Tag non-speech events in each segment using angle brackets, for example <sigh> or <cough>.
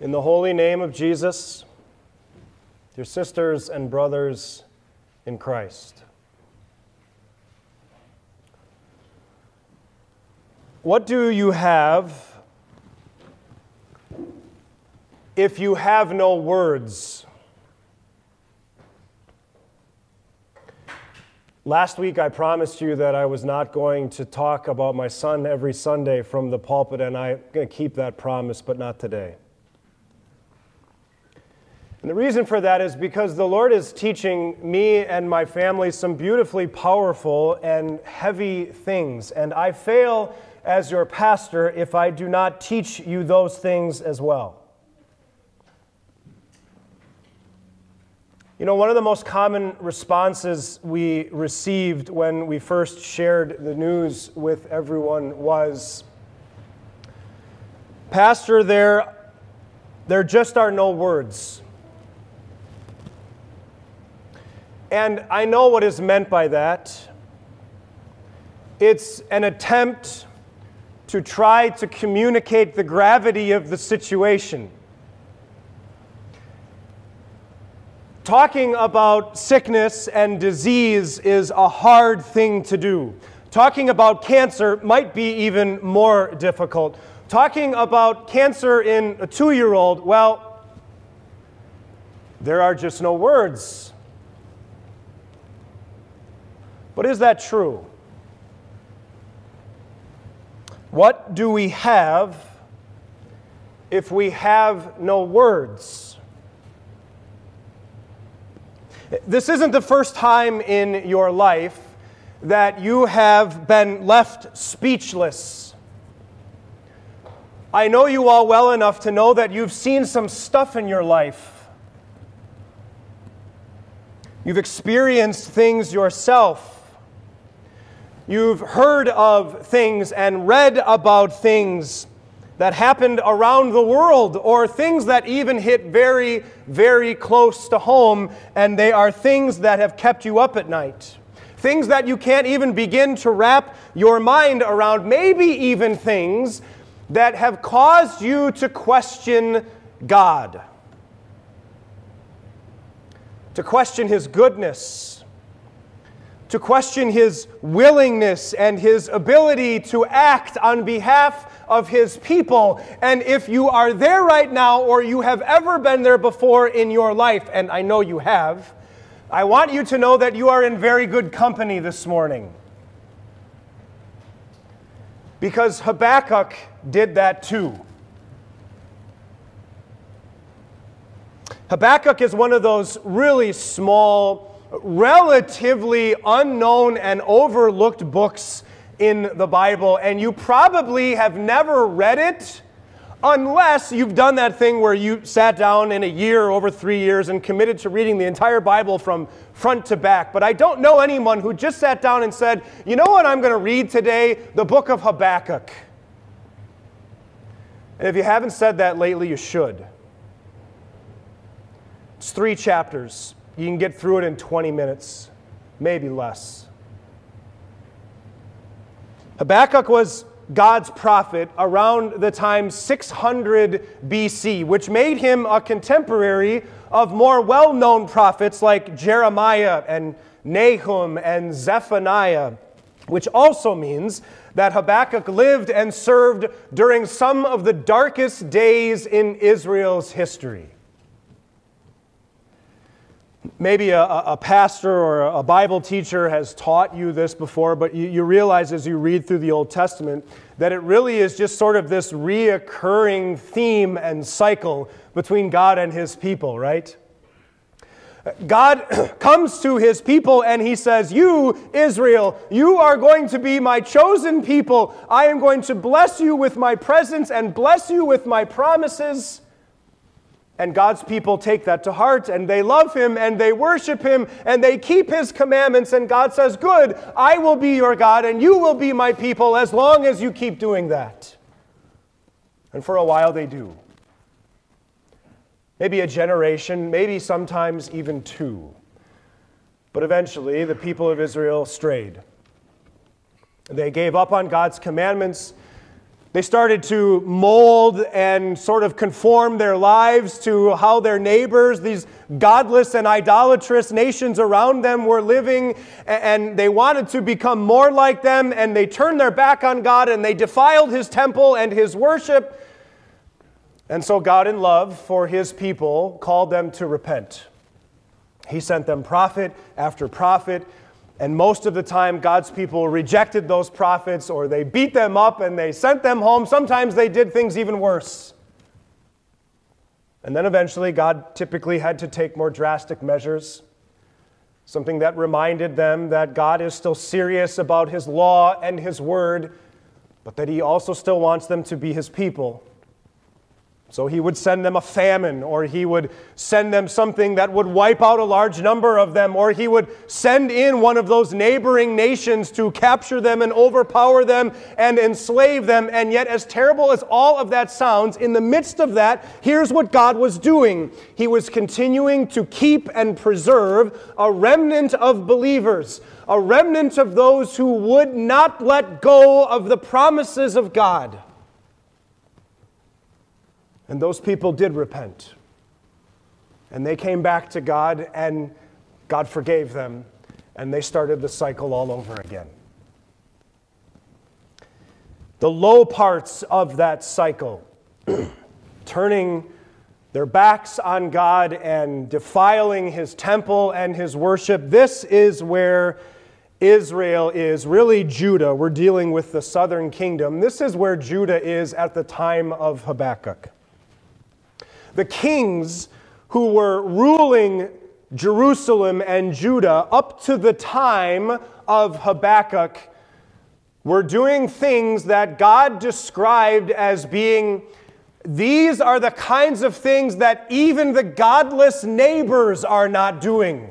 In the holy name of Jesus, dear sisters and brothers in Christ. What do you have if you have no words? Last week, I promised you that I was not going to talk about my son every Sunday from the pulpit, and I'm going to keep that promise, but not today. And the reason for that is because the Lord is teaching me and my family some beautifully powerful and heavy things. And I fail as your pastor if I do not teach you those things as well. You know, one of the most common responses we received when we first shared the news with everyone was Pastor, there, there just are no words. And I know what is meant by that. It's an attempt to try to communicate the gravity of the situation. Talking about sickness and disease is a hard thing to do. Talking about cancer might be even more difficult. Talking about cancer in a two year old, well, there are just no words. But is that true? What do we have if we have no words? This isn't the first time in your life that you have been left speechless. I know you all well enough to know that you've seen some stuff in your life. You've experienced things yourself. You've heard of things and read about things that happened around the world, or things that even hit very, very close to home, and they are things that have kept you up at night. Things that you can't even begin to wrap your mind around, maybe even things that have caused you to question God, to question His goodness to question his willingness and his ability to act on behalf of his people. And if you are there right now, or you have ever been there before in your life, and I know you have, I want you to know that you are in very good company this morning. Because Habakkuk did that too. Habakkuk is one of those really small, relatively unknown and overlooked books in the Bible, and you probably have never read it unless you've done that thing where you sat down in a year, over three years, and committed to reading the entire Bible from front to back. But I don't know anyone who just sat down and said, You know what I'm going to read today? The book of Habakkuk. And if you haven't said that lately, you should. It's three chapters. You can get through it in 20 minutes, maybe less. Habakkuk was God's prophet around the time 600 BC, which made him a contemporary of more well known prophets like Jeremiah and Nahum and Zephaniah, which also means that Habakkuk lived and served during some of the darkest days in Israel's history. Maybe a, a, pastor or a Bible teacher has taught you this before, but you, you realize as you read through the Old Testament that it really is just sort of this reoccurring theme and cycle between God and his people, right? God <clears throat> comes to his people and he says, You, Israel, you are going to be my chosen people. I am going to bless you with my presence and bless you with my promises. And God's people take that to heart and they love Him and they worship Him and they keep His commandments. And God says, Good, I will be your God and you will be my people as long as you keep doing that. And for a while they do. Maybe a generation, maybe sometimes even two. But eventually the people of Israel strayed. They gave up on God's commandments They started to mold and sort of conform their lives to how their neighbors, these godless and idolatrous nations around them, were living. And they wanted to become more like them. And they turned their back on God and they defiled his temple and his worship. And so God, in love for his people, called them to repent. He sent them prophet after prophet and most of the time, God's people rejected those prophets or they beat them up and they sent them home. Sometimes they did things even worse. And then eventually, God typically had to take more drastic measures. Something that reminded them that God is still serious about His law and His word, but that He also still wants them to be His people. So he would send them a famine, or he would send them something that would wipe out a large number of them, or he would send in one of those neighboring nations to capture them and overpower them and enslave them. And yet, as terrible as all of that sounds, in the midst of that, here's what God was doing He was continuing to keep and preserve a remnant of believers, a remnant of those who would not let go of the promises of God. And those people did repent. And they came back to God, and God forgave them, and they started the cycle all over again. The low parts of that cycle, <clears throat> turning their backs on God and defiling his temple and his worship, this is where Israel is, really Judah. We're dealing with the southern kingdom. This is where Judah is at the time of Habakkuk the kings who were ruling Jerusalem and Judah up to the time of Habakkuk were doing things that God described as being these are the kinds of things that even the godless neighbors are not doing.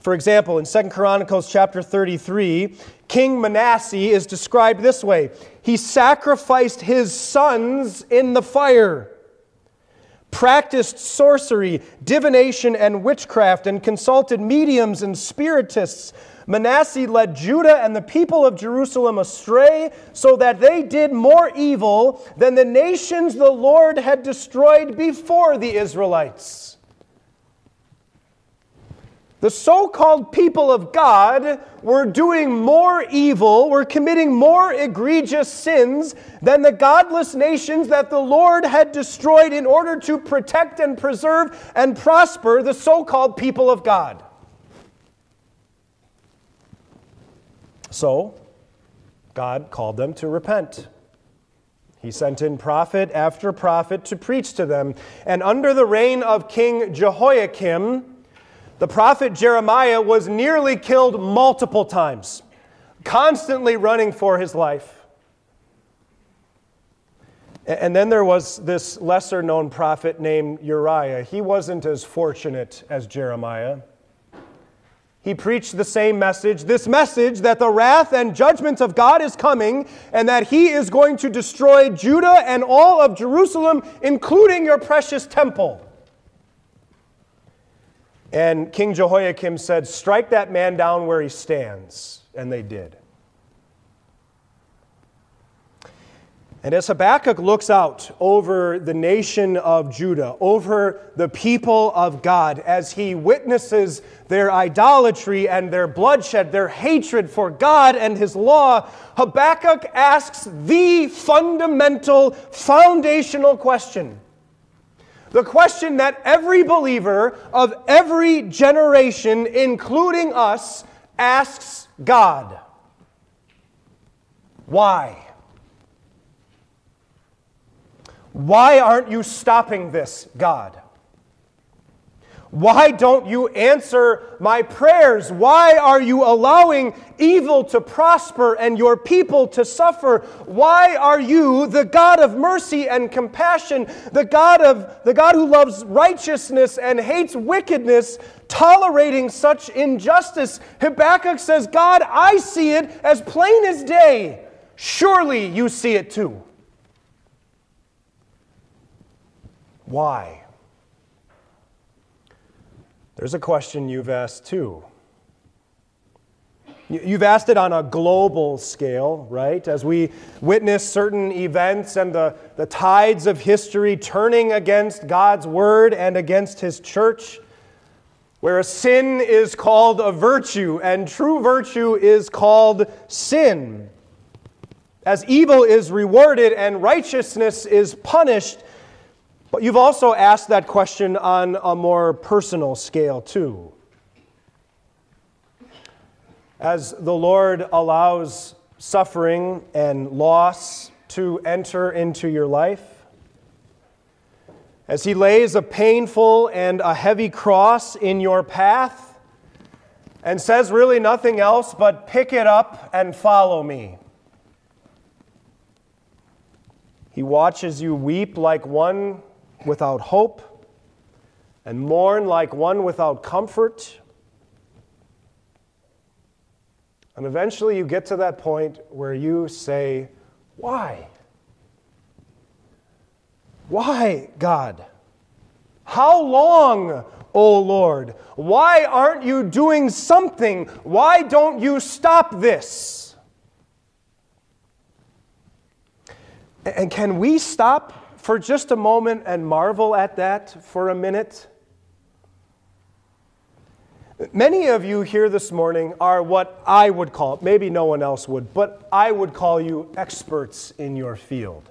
For example, in 2 Chronicles chapter 33, King Manasseh is described this way He sacrificed his sons in the fire practiced sorcery, divination, and witchcraft, and consulted mediums and spiritists. Manasseh led Judah and the people of Jerusalem astray, so that they did more evil than the nations the Lord had destroyed before the Israelites. The so called people of God were doing more evil, were committing more egregious sins than the godless nations that the Lord had destroyed in order to protect and preserve and prosper the so called people of God. So, God called them to repent. He sent in prophet after prophet to preach to them. And under the reign of King Jehoiakim, the prophet Jeremiah was nearly killed multiple times, constantly running for his life. And then there was this lesser known prophet named Uriah. He wasn't as fortunate as Jeremiah. He preached the same message this message that the wrath and judgment of God is coming, and that he is going to destroy Judah and all of Jerusalem, including your precious temple. And King Jehoiakim said, Strike that man down where he stands. And they did. And as Habakkuk looks out over the nation of Judah, over the people of God, as he witnesses their idolatry and their bloodshed, their hatred for God and his law, Habakkuk asks the fundamental, foundational question the question that every believer of every generation, including us, asks God Why? Why aren't you stopping this, God? Why don't you answer my prayers? Why are you allowing evil to prosper and your people to suffer? Why are you, the God of mercy and compassion, the God of the God who loves righteousness and hates wickedness, tolerating such injustice? Habakkuk says, God, I see it as plain as day. Surely you see it too. Why? There's a question you've asked too. You've asked it on a global scale, right? As we witness certain events and the, the tides of history turning against God's word and against his church, where a sin is called a virtue and true virtue is called sin. As evil is rewarded and righteousness is punished. But you've also asked that question on a more personal scale, too as the Lord allows suffering and loss to enter into your life, as He lays a painful and a heavy cross in your path and says really nothing else but pick it up and follow me. He watches you weep like one without hope and mourn like one without comfort And eventually you get to that point where you say, Why? Why, God? How long, O Lord? Why aren't you doing something? Why don't you stop this? And can we stop for just a moment and marvel at that for a minute? Many of you here this morning are what I would call, maybe no one else would, but I would call you experts in your field.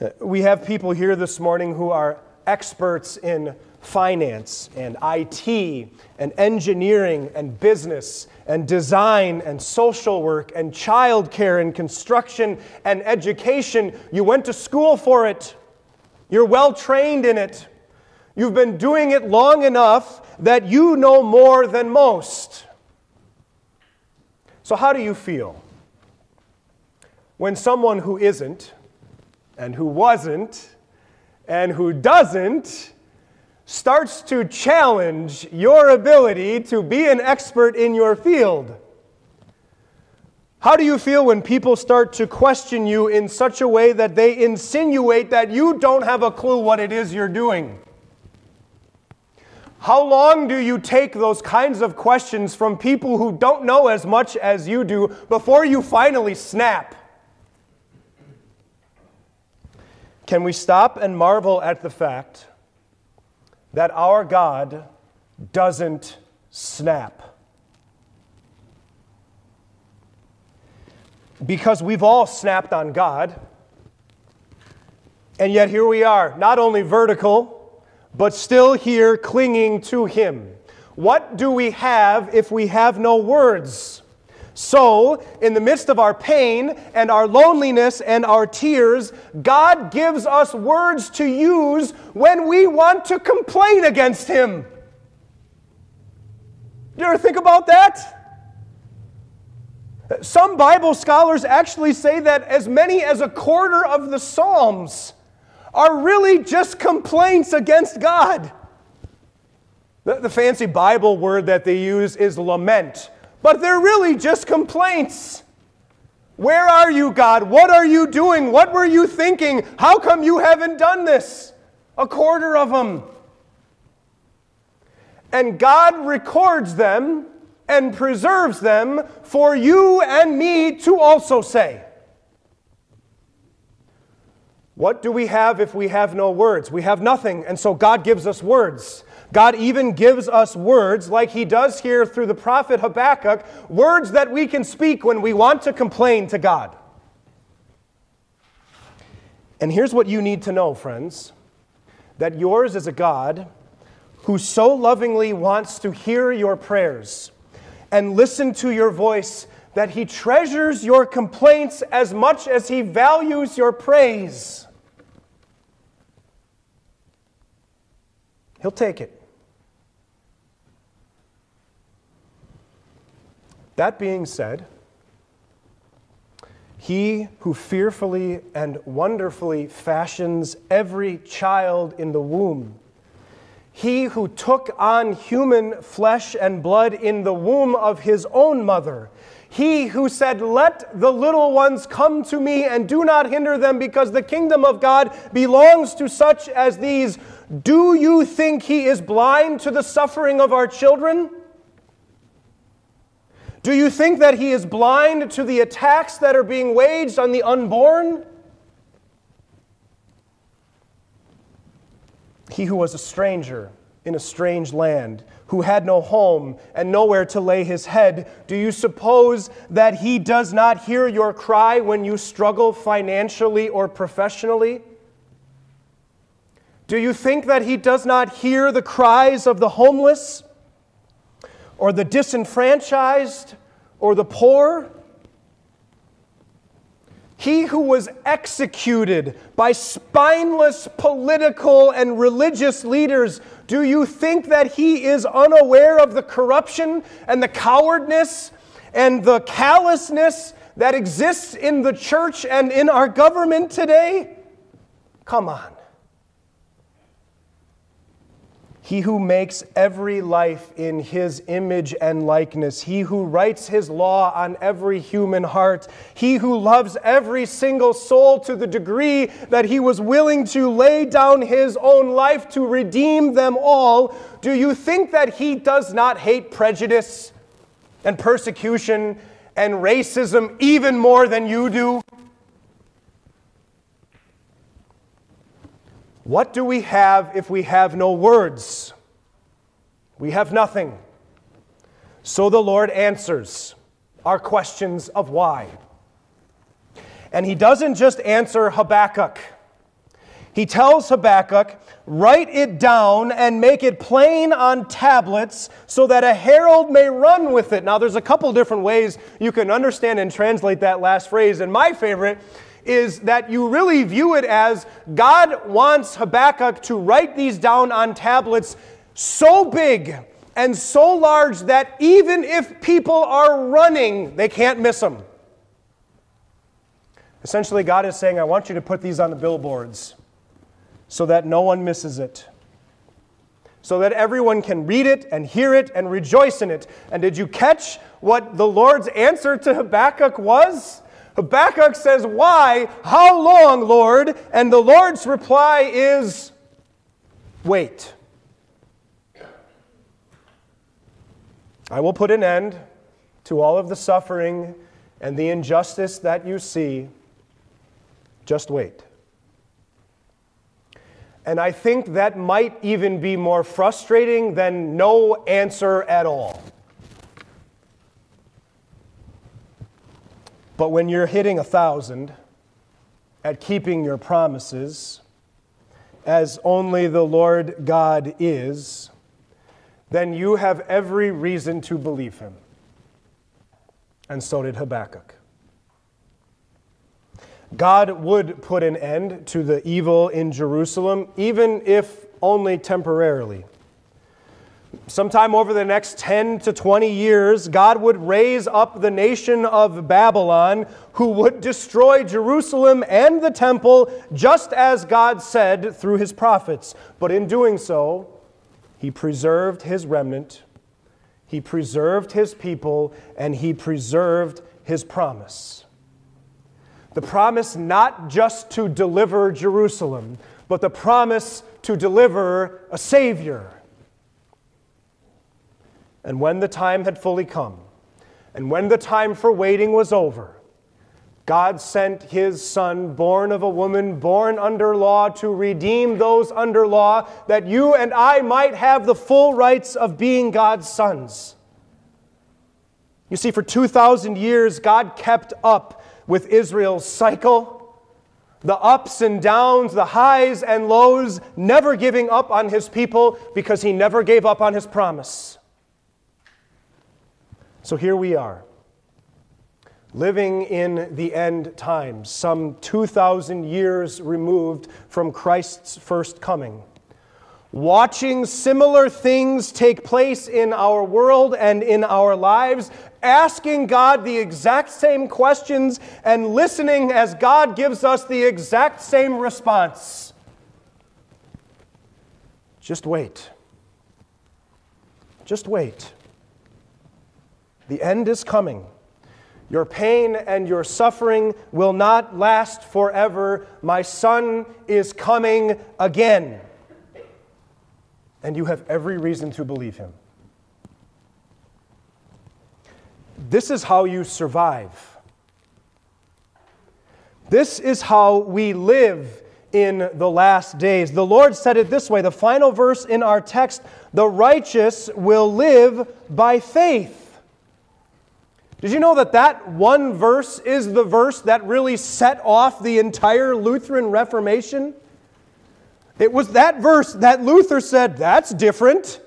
Uh, we have people here this morning who are experts in finance and IT and engineering and business and design and social work and childcare and construction and education. You went to school for it, you're well trained in it. You've been doing it long enough that you know more than most. So, how do you feel when someone who isn't, and who wasn't, and who doesn't starts to challenge your ability to be an expert in your field? How do you feel when people start to question you in such a way that they insinuate that you don't have a clue what it is you're doing? How long do you take those kinds of questions from people who don't know as much as you do before you finally snap? Can we stop and marvel at the fact that our God doesn't snap? Because we've all snapped on God, and yet here we are, not only vertical but still here clinging to Him. What do we have if we have no words? So, in the midst of our pain and our loneliness and our tears, God gives us words to use when we want to complain against Him. You ever think about that? Some Bible scholars actually say that as many as a quarter of the Psalms are really just complaints against God. The, the fancy Bible word that they use is lament, but they're really just complaints. Where are you, God? What are you doing? What were you thinking? How come you haven't done this? A quarter of them. And God records them and preserves them for you and me to also say. What do we have if we have no words? We have nothing, and so God gives us words. God even gives us words, like He does here through the prophet Habakkuk, words that we can speak when we want to complain to God. And here's what you need to know, friends that yours is a God who so lovingly wants to hear your prayers and listen to your voice that He treasures your complaints as much as He values your praise. He'll take it. That being said, he who fearfully and wonderfully fashions every child in the womb, he who took on human flesh and blood in the womb of his own mother, he who said, Let the little ones come to me and do not hinder them, because the kingdom of God belongs to such as these do you think he is blind to the suffering of our children? Do you think that he is blind to the attacks that are being waged on the unborn? He who was a stranger in a strange land, who had no home and nowhere to lay his head, do you suppose that he does not hear your cry when you struggle financially or professionally? Do you think that he does not hear the cries of the homeless or the disenfranchised or the poor? He who was executed by spineless political and religious leaders, do you think that he is unaware of the corruption and the cowardness and the callousness that exists in the church and in our government today? Come on. He who makes every life in his image and likeness, he who writes his law on every human heart, he who loves every single soul to the degree that he was willing to lay down his own life to redeem them all, do you think that he does not hate prejudice and persecution and racism even more than you do? What do we have if we have no words? We have nothing. So the Lord answers our questions of why. And he doesn't just answer Habakkuk. He tells Habakkuk, write it down and make it plain on tablets so that a herald may run with it. Now, there's a couple different ways you can understand and translate that last phrase. And my favorite is that you really view it as God wants Habakkuk to write these down on tablets so big and so large that even if people are running, they can't miss them. Essentially, God is saying, I want you to put these on the billboards so that no one misses it. So that everyone can read it and hear it and rejoice in it. And did you catch what the Lord's answer to Habakkuk was? Habakkuk says, Why? How long, Lord? And the Lord's reply is, Wait. I will put an end to all of the suffering and the injustice that you see. Just wait. And I think that might even be more frustrating than no answer at all. But when you're hitting a thousand at keeping your promises, as only the Lord God is, then you have every reason to believe him. And so did Habakkuk. God would put an end to the evil in Jerusalem, even if only temporarily. Sometime over the next 10 to 20 years, God would raise up the nation of Babylon who would destroy Jerusalem and the temple, just as God said through his prophets. But in doing so, he preserved his remnant, he preserved his people, and he preserved his promise. The promise not just to deliver Jerusalem, but the promise to deliver a Savior and when the time had fully come, and when the time for waiting was over, God sent his Son, born of a woman, born under law, to redeem those under law, that you and I might have the full rights of being God's sons. You see, for 2,000 years, God kept up with Israel's cycle, the ups and downs, the highs and lows, never giving up on his people because he never gave up on his promise. So here we are, living in the end times, some 2,000 years removed from Christ's first coming, watching similar things take place in our world and in our lives, asking God the exact same questions and listening as God gives us the exact same response. Just wait. Just wait. The end is coming. Your pain and your suffering will not last forever. My son is coming again. And you have every reason to believe him. this is how you survive. This is how we live in the last days. The Lord said it this way the final verse in our text the righteous will live by faith. Did you know that that one verse is the verse that really set off the entire Lutheran Reformation? It was that verse that Luther said, that's different.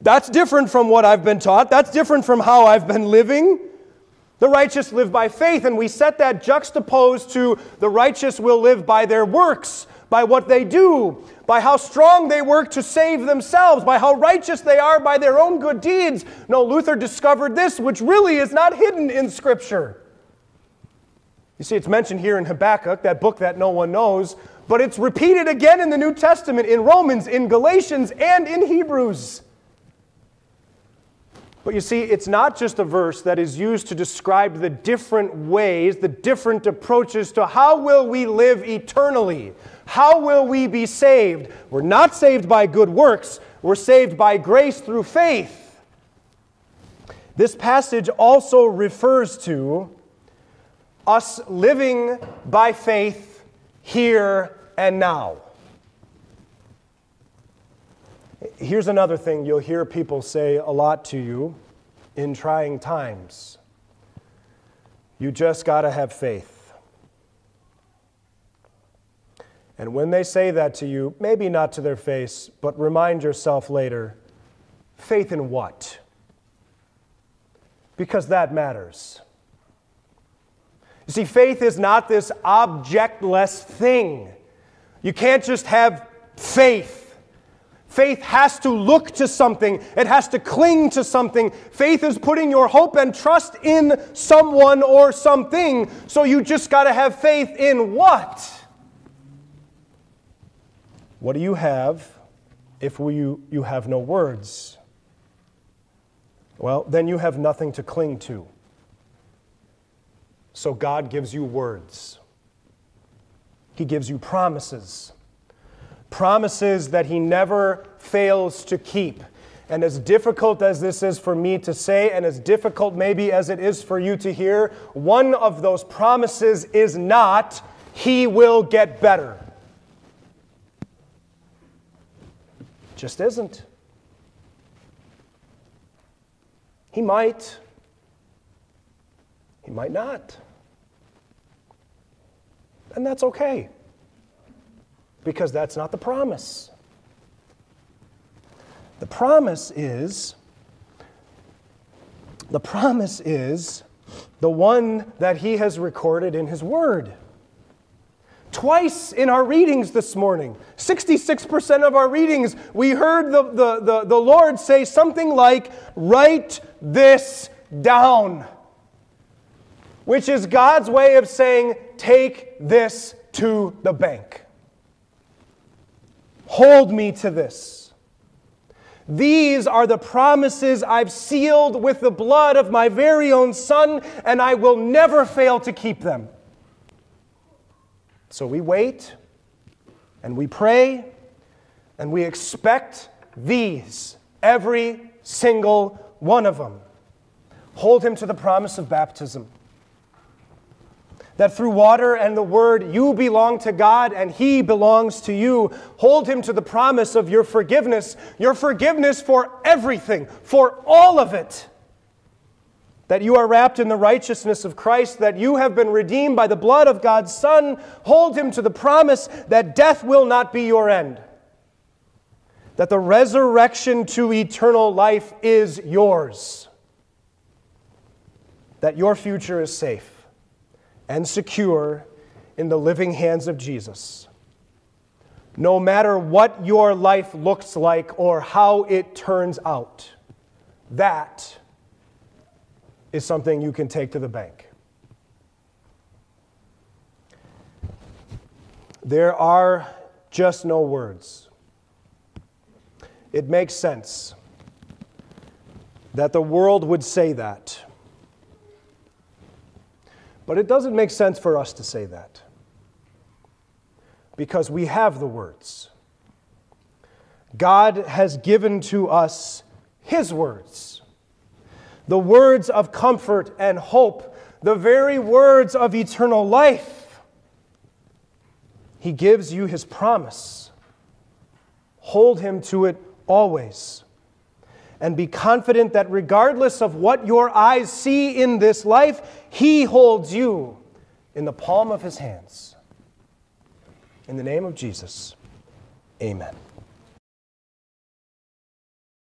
That's different from what I've been taught. That's different from how I've been living. The righteous live by faith, and we set that juxtaposed to the righteous will live by their works, by what they do, by how strong they work to save themselves, by how righteous they are by their own good deeds. No, Luther discovered this, which really is not hidden in Scripture. You see, it's mentioned here in Habakkuk, that book that no one knows, but it's repeated again in the New Testament, in Romans, in Galatians, and in Hebrews. But you see, it's not just a verse that is used to describe the different ways, the different approaches to how will we live eternally? How will we be saved? We're not saved by good works, we're saved by grace through faith. This passage also refers to us living by faith here and now. Here's another thing you'll hear people say a lot to you in trying times you just got to have faith. And when they say that to you, maybe not to their face, but remind yourself later faith in what? Because that matters. You see, faith is not this objectless thing. You can't just have faith. Faith has to look to something, it has to cling to something. Faith is putting your hope and trust in someone or something. So you just got to have faith in what? What do you have if you, you have no words? Well, then you have nothing to cling to. So God gives you words, He gives you promises promises that he never fails to keep. And as difficult as this is for me to say, and as difficult maybe as it is for you to hear, one of those promises is not, He will get better. Just isn't. He might. He might not. And that's okay because that's not the promise. The promise is the promise is the one that he has recorded in his word. Twice in our readings this morning, 66% of our readings, we heard the, the, the, the Lord say something like, Write this down, which is God's way of saying, Take this to the bank. Hold me to this. These are the promises I've sealed with the blood of my very own Son, and I will never fail to keep them. So we wait, and we pray, and we expect these, every single one of them. Hold him to the promise of baptism that through water and the word you belong to God and He belongs to you. Hold Him to the promise of your forgiveness, your forgiveness for everything, for all of it. That you are wrapped in the righteousness of Christ, that you have been redeemed by the blood of God's Son. Hold Him to the promise that death will not be your end. That the resurrection to eternal life is yours. That your future is safe and secure in the living hands of Jesus. No matter what your life looks like or how it turns out, that is something you can take to the bank. There are just no words. It makes sense that the world would say that. But it doesn't make sense for us to say that because we have the words. God has given to us His words. the words of comfort and hope, the very words of eternal life. He gives you his promise. Hold him to it always. And be confident that regardless of what your eyes see in this life, he holds you in the palm of his hands. In the name of Jesus, amen.